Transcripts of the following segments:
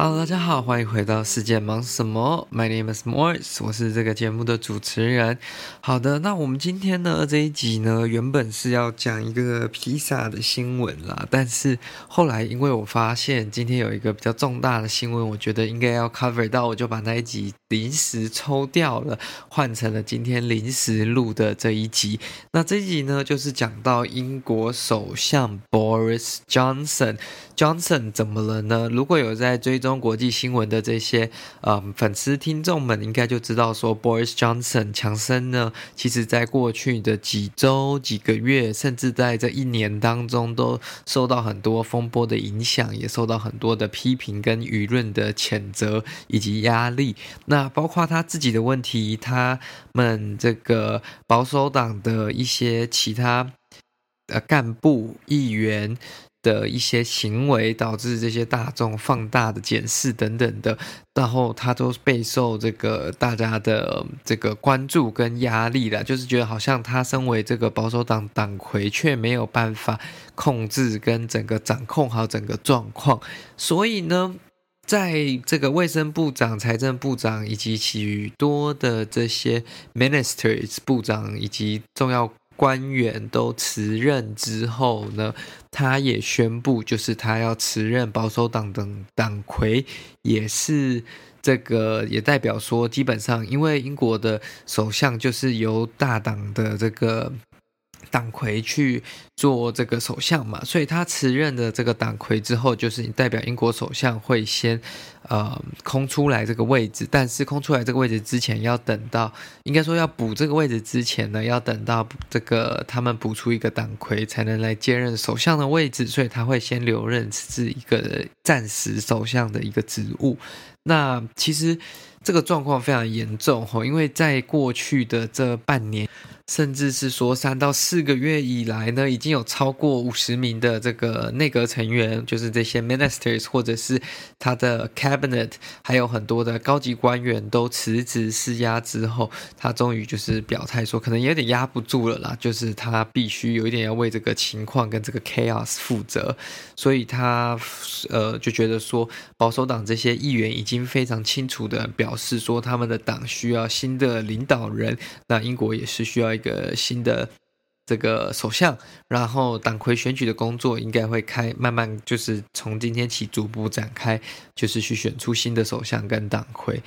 Hello，大家好，欢迎回到世界忙什么？My name is Morris，我是这个节目的主持人。好的，那我们今天呢这一集呢，原本是要讲一个披萨的新闻啦，但是后来因为我发现今天有一个比较重大的新闻，我觉得应该要 cover 到，我就把那一集临时抽掉了，换成了今天临时录的这一集。那这一集呢，就是讲到英国首相 Boris Johnson。Johnson 怎么了呢？如果有在追踪国际新闻的这些呃粉丝听众们，应该就知道说，Boris Johnson 强森呢，其实在过去的几周、几个月，甚至在这一年当中，都受到很多风波的影响，也受到很多的批评跟舆论的谴责以及压力。那包括他自己的问题，他们这个保守党的一些其他呃干部、议员。的一些行为导致这些大众放大的检视等等的，然后他都备受这个大家的这个关注跟压力了，就是觉得好像他身为这个保守党党魁，却没有办法控制跟整个掌控好整个状况，所以呢，在这个卫生部长、财政部长以及许多的这些 ministers 部长以及重要。官员都辞任之后呢，他也宣布，就是他要辞任保守党的党魁，也是这个也代表说，基本上因为英国的首相就是由大党的这个。党魁去做这个首相嘛，所以他辞任的这个党魁之后，就是你代表英国首相会先呃空出来这个位置，但是空出来这个位置之前，要等到应该说要补这个位置之前呢，要等到这个他们补出一个党魁才能来接任首相的位置，所以他会先留任是一个暂时首相的一个职务。那其实这个状况非常严重哈，因为在过去的这半年。甚至是说三到四个月以来呢，已经有超过五十名的这个内阁成员，就是这些 ministers 或者是他的 cabinet，还有很多的高级官员都辞职施压之后，他终于就是表态说，可能有点压不住了啦，就是他必须有一点要为这个情况跟这个 chaos 负责，所以他呃就觉得说，保守党这些议员已经非常清楚的表示说，他们的党需要新的领导人，那英国也是需要。一个新的这个首相，然后党魁选举的工作应该会开，慢慢就是从今天起逐步展开，就是去选出新的首相跟党魁。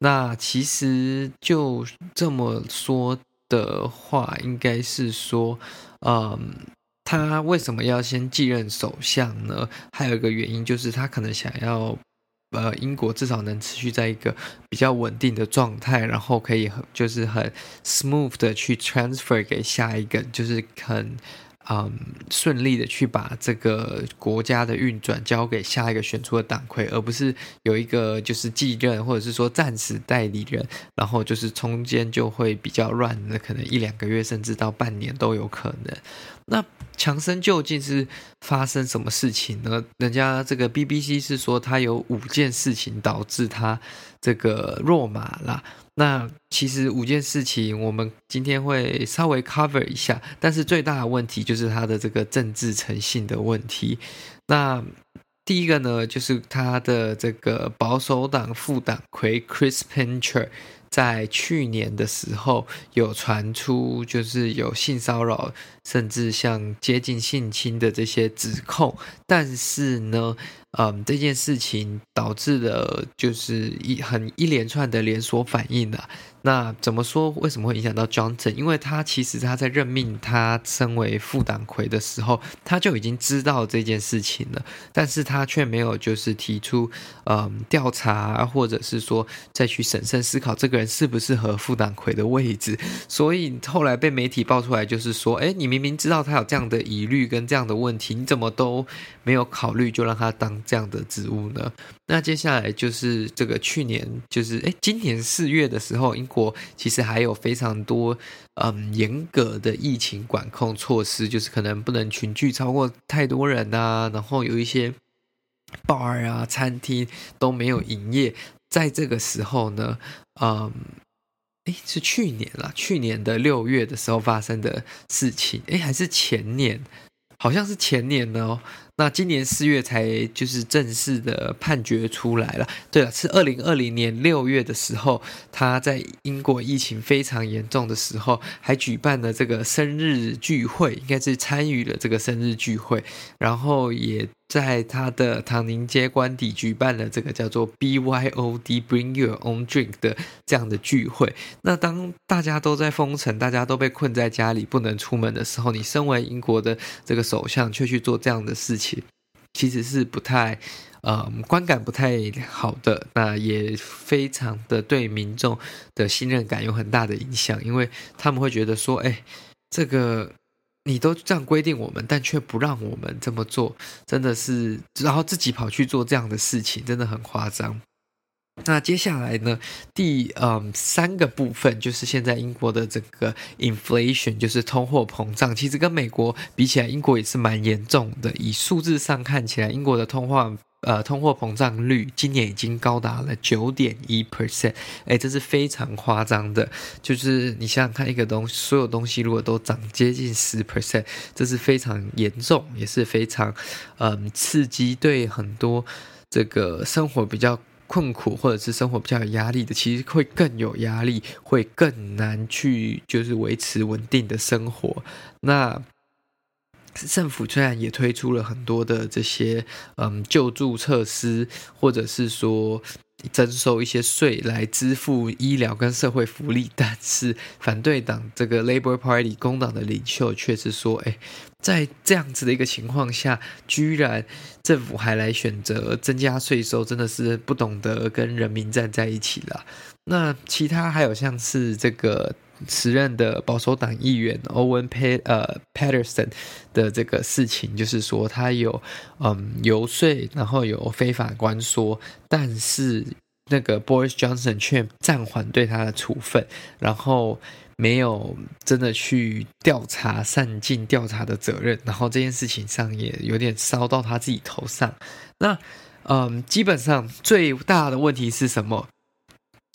那其实就这么说的话，应该是说，嗯，他为什么要先继任首相呢？还有一个原因就是他可能想要。呃，英国至少能持续在一个比较稳定的状态，然后可以就是很 smooth 的去 transfer 给下一个，就是很。嗯，顺利的去把这个国家的运转交给下一个选出的党魁，而不是有一个就是继任或者是说暂时代理人，然后就是中间就会比较乱，那可能一两个月甚至到半年都有可能。那强生究竟是发生什么事情呢？人家这个 BBC 是说他有五件事情导致他这个落马啦。那其实五件事情，我们今天会稍微 cover 一下，但是最大的问题就是他的这个政治诚信的问题。那第一个呢，就是他的这个保守党副党魁 Chris Pincher。在去年的时候，有传出就是有性骚扰，甚至像接近性侵的这些指控，但是呢，嗯，这件事情导致了就是一很一连串的连锁反应啊。那怎么说？为什么会影响到 Johnson？因为他其实他在任命他身为副党魁的时候，他就已经知道这件事情了，但是他却没有就是提出嗯调查，或者是说再去审慎思考这个人适不适合副党魁的位置。所以后来被媒体爆出来，就是说，哎，你明明知道他有这样的疑虑跟这样的问题，你怎么都没有考虑就让他当这样的职务呢？那接下来就是这个去年，就是哎，今年四月的时候，英国其实还有非常多嗯严格的疫情管控措施，就是可能不能群聚超过太多人啊，然后有一些 bar 啊、餐厅都没有营业。在这个时候呢，嗯，哎，是去年啦，去年的六月的时候发生的事情，哎，还是前年，好像是前年呢哦。那今年四月才就是正式的判决出来了。对了，是二零二零年六月的时候，他在英国疫情非常严重的时候，还举办了这个生日聚会，应该是参与了这个生日聚会，然后也在他的唐宁街官邸举办了这个叫做 BYOD Bring Your Own Drink 的这样的聚会。那当大家都在封城，大家都被困在家里不能出门的时候，你身为英国的这个首相，却去做这样的事情。其实是不太，呃，观感不太好的，那也非常的对民众的信任感有很大的影响，因为他们会觉得说，哎，这个你都这样规定我们，但却不让我们这么做，真的是，然后自己跑去做这样的事情，真的很夸张。那接下来呢，第嗯三个部分就是现在英国的这个 inflation，就是通货膨胀，其实跟美国比起来，英国也是蛮严重的。以数字上看起来，英国的通货呃通货膨胀率今年已经高达了九点一 percent，哎，这是非常夸张的。就是你想想看，一个东西，所有东西如果都涨接近十 percent，这是非常严重，也是非常嗯刺激，对很多这个生活比较。困苦或者是生活比较有压力的，其实会更有压力，会更难去就是维持稳定的生活。那政府虽然也推出了很多的这些嗯救助措施，或者是说。征收一些税来支付医疗跟社会福利，但是反对党这个 Labor Party 工党的领袖却是说：“哎，在这样子的一个情况下，居然政府还来选择增加税收，真的是不懂得跟人民站在一起了。”那其他还有像是这个时任的保守党议员 Owen Pat 呃 Patterson 的这个事情，就是说他有嗯游说，然后有非法关说，但是那个 Boris Johnson 却暂缓对他的处分，然后没有真的去调查、善尽调查的责任，然后这件事情上也有点烧到他自己头上。那嗯，基本上最大的问题是什么？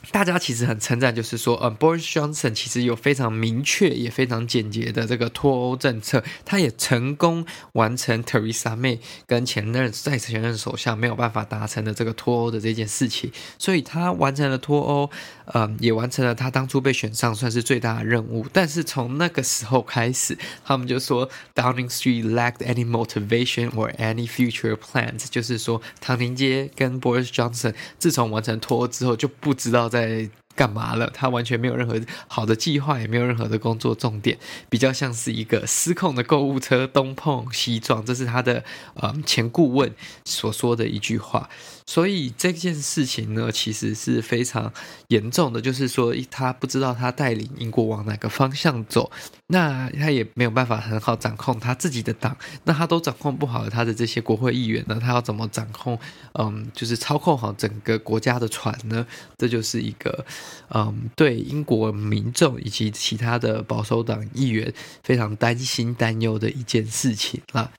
大家其实很称赞，就是说，呃，Boris Johnson 其实有非常明确也非常简洁的这个脱欧政策，他也成功完成 Theresa May 跟前任在前任首相没有办法达成的这个脱欧的这件事情，所以他完成了脱欧，嗯、也完成了他当初被选上算是最大的任务。但是从那个时候开始，他们就说 Downing Street lacked any motivation or any future plans，就是说唐宁街跟 Boris Johnson 自从完成脱欧之后就不知道。在 I. 干嘛了？他完全没有任何好的计划，也没有任何的工作重点，比较像是一个失控的购物车，东碰西撞。这是他的呃前顾问所说的一句话。所以这件事情呢，其实是非常严重的，就是说他不知道他带领英国往哪个方向走，那他也没有办法很好掌控他自己的党，那他都掌控不好他的这些国会议员呢，他要怎么掌控？嗯，就是操控好整个国家的船呢？这就是一个嗯，对英国民众以及其他的保守党议员非常担心担忧的一件事情啦。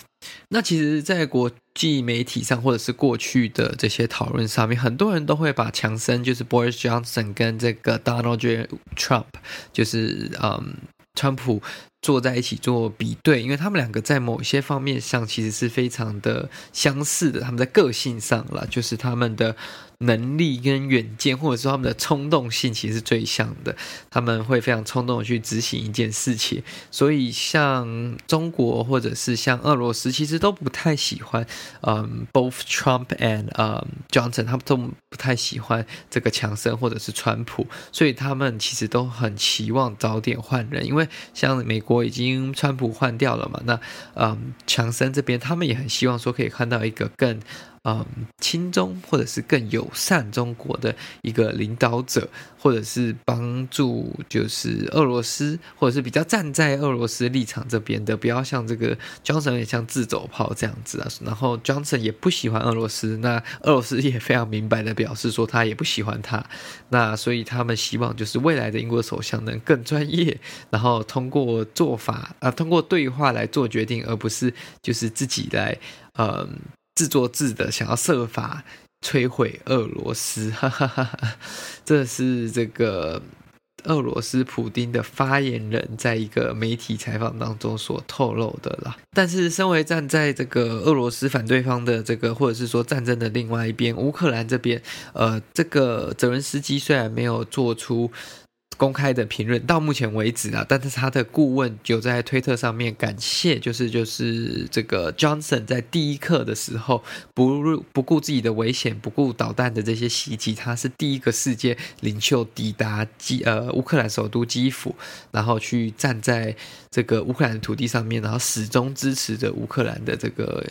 那其实，在国际媒体上，或者是过去的这些讨论上面，很多人都会把强生就是 Boris Johnson 跟这个 Donald J. Trump，就是嗯，川普坐在一起做比对，因为他们两个在某些方面上其实是非常的相似的，他们在个性上啦，就是他们的。能力跟远见，或者说他们的冲动性，其实是最像的。他们会非常冲动的去执行一件事情，所以像中国或者是像俄罗斯，其实都不太喜欢，嗯，both Trump and 嗯 Johnson，他们都不太喜欢这个强生或者是川普，所以他们其实都很期望早点换人，因为像美国我已经川普换掉了嘛，那嗯，强森这边他们也很希望说可以看到一个更。嗯，亲中或者是更友善中国的一个领导者，或者是帮助就是俄罗斯，或者是比较站在俄罗斯立场这边的，不要像这个 Johnson 也像自走炮这样子啊。然后 Johnson 也不喜欢俄罗斯，那俄罗斯也非常明白的表示说他也不喜欢他。那所以他们希望就是未来的英国首相能更专业，然后通过做法啊，通过对话来做决定，而不是就是自己来嗯。自作自的想要设法摧毁俄罗斯，哈哈哈哈，这是这个俄罗斯普丁的发言人在一个媒体采访当中所透露的啦。但是，身为站在这个俄罗斯反对方的这个，或者是说战争的另外一边，乌克兰这边，呃，这个泽伦斯基虽然没有做出。公开的评论到目前为止啊，但是他的顾问就在推特上面感谢，就是就是这个 Johnson 在第一刻的时候不不顾自己的危险，不顾导弹的这些袭击，他是第一个世界领袖抵达基呃乌克兰首都基辅，然后去站在这个乌克兰的土地上面，然后始终支持着乌克兰的这个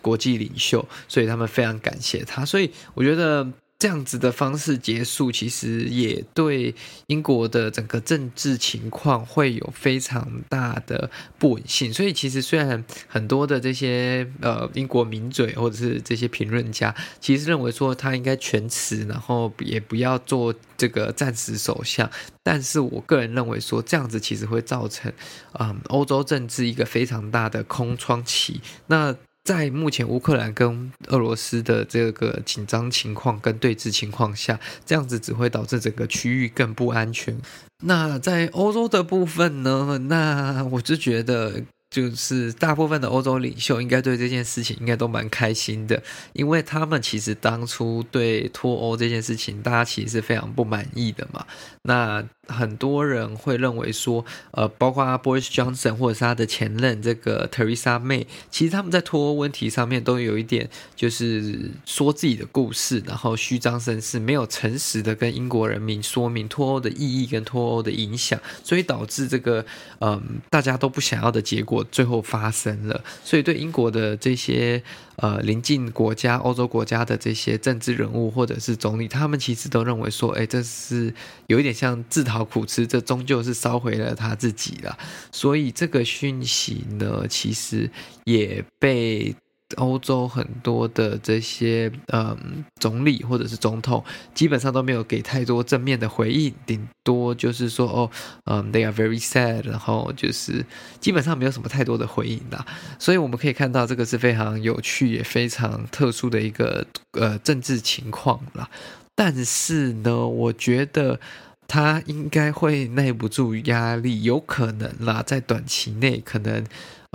国际领袖，所以他们非常感谢他，所以我觉得。这样子的方式结束，其实也对英国的整个政治情况会有非常大的不稳性。所以，其实虽然很多的这些呃英国名嘴或者是这些评论家，其实认为说他应该全辞，然后也不要做这个暂时首相，但是我个人认为说这样子其实会造成嗯欧洲政治一个非常大的空窗期。那在目前乌克兰跟俄罗斯的这个紧张情况跟对峙情况下，这样子只会导致整个区域更不安全。那在欧洲的部分呢？那我就觉得。就是大部分的欧洲领袖应该对这件事情应该都蛮开心的，因为他们其实当初对脱欧这件事情，大家其实是非常不满意的嘛。那很多人会认为说，呃，包括 Boris Johnson 或者是他的前任这个 Teresa May，其实他们在脱欧问题上面都有一点就是说自己的故事，然后虚张声势，没有诚实的跟英国人民说明脱欧的意义跟脱欧的影响，所以导致这个嗯、呃、大家都不想要的结果。最后发生了，所以对英国的这些呃邻近国家、欧洲国家的这些政治人物或者是总理，他们其实都认为说，哎，这是有一点像自讨好苦吃，这终究是烧毁了他自己了。所以这个讯息呢，其实也被。欧洲很多的这些嗯总理或者是总统，基本上都没有给太多正面的回应，顶多就是说哦，嗯，they are very sad，然后就是基本上没有什么太多的回应啦。所以我们可以看到，这个是非常有趣也非常特殊的一个呃政治情况啦。但是呢，我觉得他应该会耐不住压力，有可能啦，在短期内可能。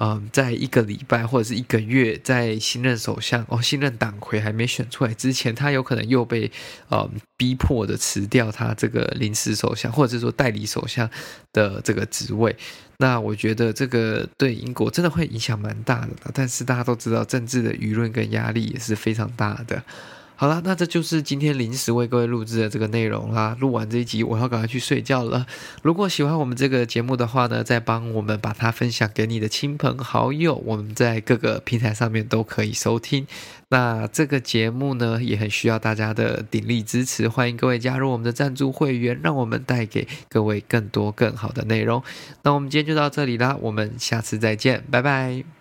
嗯，在一个礼拜或者是一个月，在新任首相哦，新任党魁还没选出来之前，他有可能又被嗯逼迫的辞掉他这个临时首相或者是说代理首相的这个职位。那我觉得这个对英国真的会影响蛮大的，但是大家都知道，政治的舆论跟压力也是非常大的。好了，那这就是今天临时为各位录制的这个内容啦。录完这一集，我要赶快去睡觉了。如果喜欢我们这个节目的话呢，再帮我们把它分享给你的亲朋好友。我们在各个平台上面都可以收听。那这个节目呢，也很需要大家的鼎力支持。欢迎各位加入我们的赞助会员，让我们带给各位更多更好的内容。那我们今天就到这里啦，我们下次再见，拜拜。